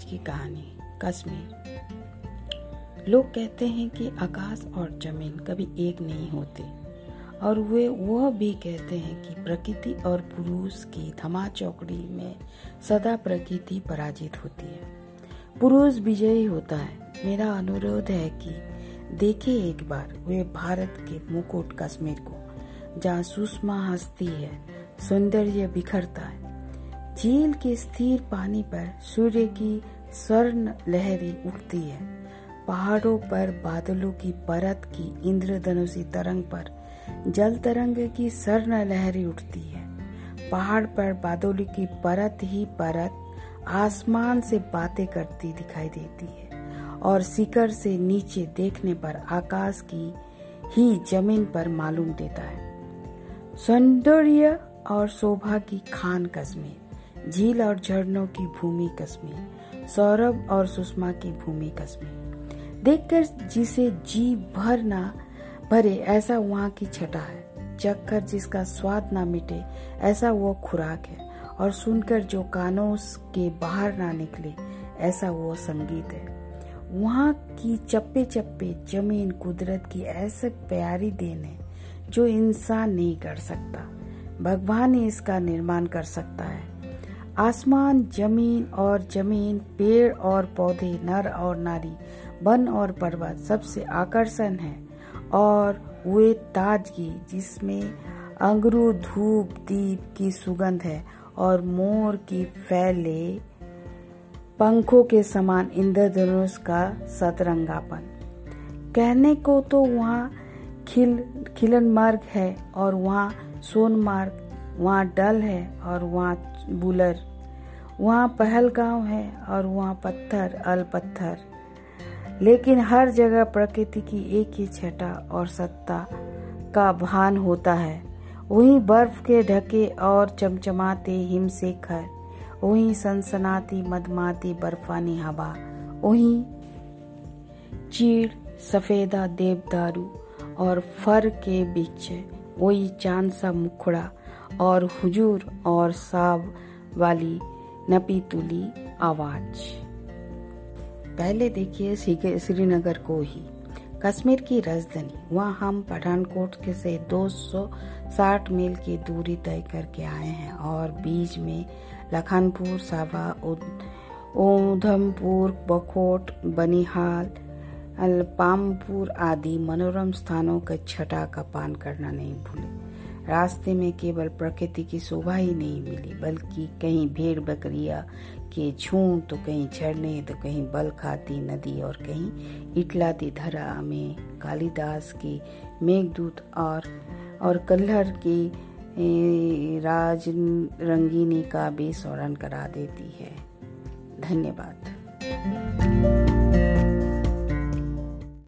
आज की कहानी, कश्मीर। लोग कहते हैं कि आकाश और ज़मीन कभी एक नहीं होते, और वे वह भी कहते हैं कि प्रकृति और पुरुष की धमा चौकड़ी में सदा प्रकृति पराजित होती है। पुरुष विजयी होता है। मेरा अनुरोध है कि देखे एक बार वे भारत के मुकुट कश्मीर को, जहाँ सुषमा हंसती है, सौंदर्य बिखरता है झील के स्थिर पानी पर सूर्य की स्वर्ण लहरी उठती है। पहाड़ों पर बादलों की परत की इंद्रधनुषी तरंग पर जल तरंग की स्वर्ण लहरी उठती है। पहाड़ पर बादलों की परत ही परत आसमान से बातें करती दिखाई देती है और शिखर से नीचे देखने पर आकाश की ही ज़मीन पर मालूम देता है। सौंदर्य और शोभा की खान कश्मीर झील और झरनों की भूमि कश्मीर सौरभ और सुषमा की भूमि कश्मीर देखकर जिसे जी भर ना भरे, ऐसा वहाँ की छटा है। चखकर जिसका स्वाद ना मिटे, ऐसा वो खुराक है। और सुनकर जो कानों के बाहर ना निकले, ऐसा वो संगीत है। वहाँ की चप्पे चप्पे ज़मीन कुदरत की ऐसे प्यारी देन है, जो इंसान नहीं कर सकता। भगवान ही इसका निर्माण कर सकता है। आसमान, ज़मीन और ज़मीन, पेड़ और पौधे, नर और नारी, वन और पर्वत, सबसे आकर्षण है। और वे ताजगी, जिसमें अंगरू धूप, दीप की सुगंध है और मोर की फैले पंखों के समान इंद्रधनुष का सतरंगापन। कहने को तो वहाँ खिल, खिलन मार्ग है और वहाँ सोनमार्ग वहाँ डल है और वहाँ बुलर वहाँ पहलगांव है और वहाँ पत्थर, अल पत्थर। लेकिन हर जगह प्रकृति की एक ही छटा और सत्ता का भान होता है। वही बर्फ़ के ढके और चमचमाते हिमशेखर, वही सनसनाती मदमाती बर्फानी हवा, वही चीड़, सफेदा देवदारू और फर के बीच वही चाँद सा मुखड़ा और हुजूर और साब वाली नपी तुली आवाज़। पहले देखिए श्रीनगर को ही। कश्मीर की राजधानी वहाँ हम पठानकोट के से 260 मील की दूरी तय करके आए हैं और बीच में लखनपुर साबा ऊधमपुर बखोट, बनिहाल, अलपामपुर आदि मनोरम स्थानों का छटा का पान करना नहीं भूले। रास्ते में केवल प्रकृति की शोभा ही नहीं मिली, बल्कि कहीं भेड़ बकरिया के झूठ तो कहीं झरने तो कहीं बल खाती नदी और कहीं इटलाती धरा में कालिदास की मेघदूत और और कल्हर की राज रंगीनी का भी स्मरण करा देती है। धन्यवाद।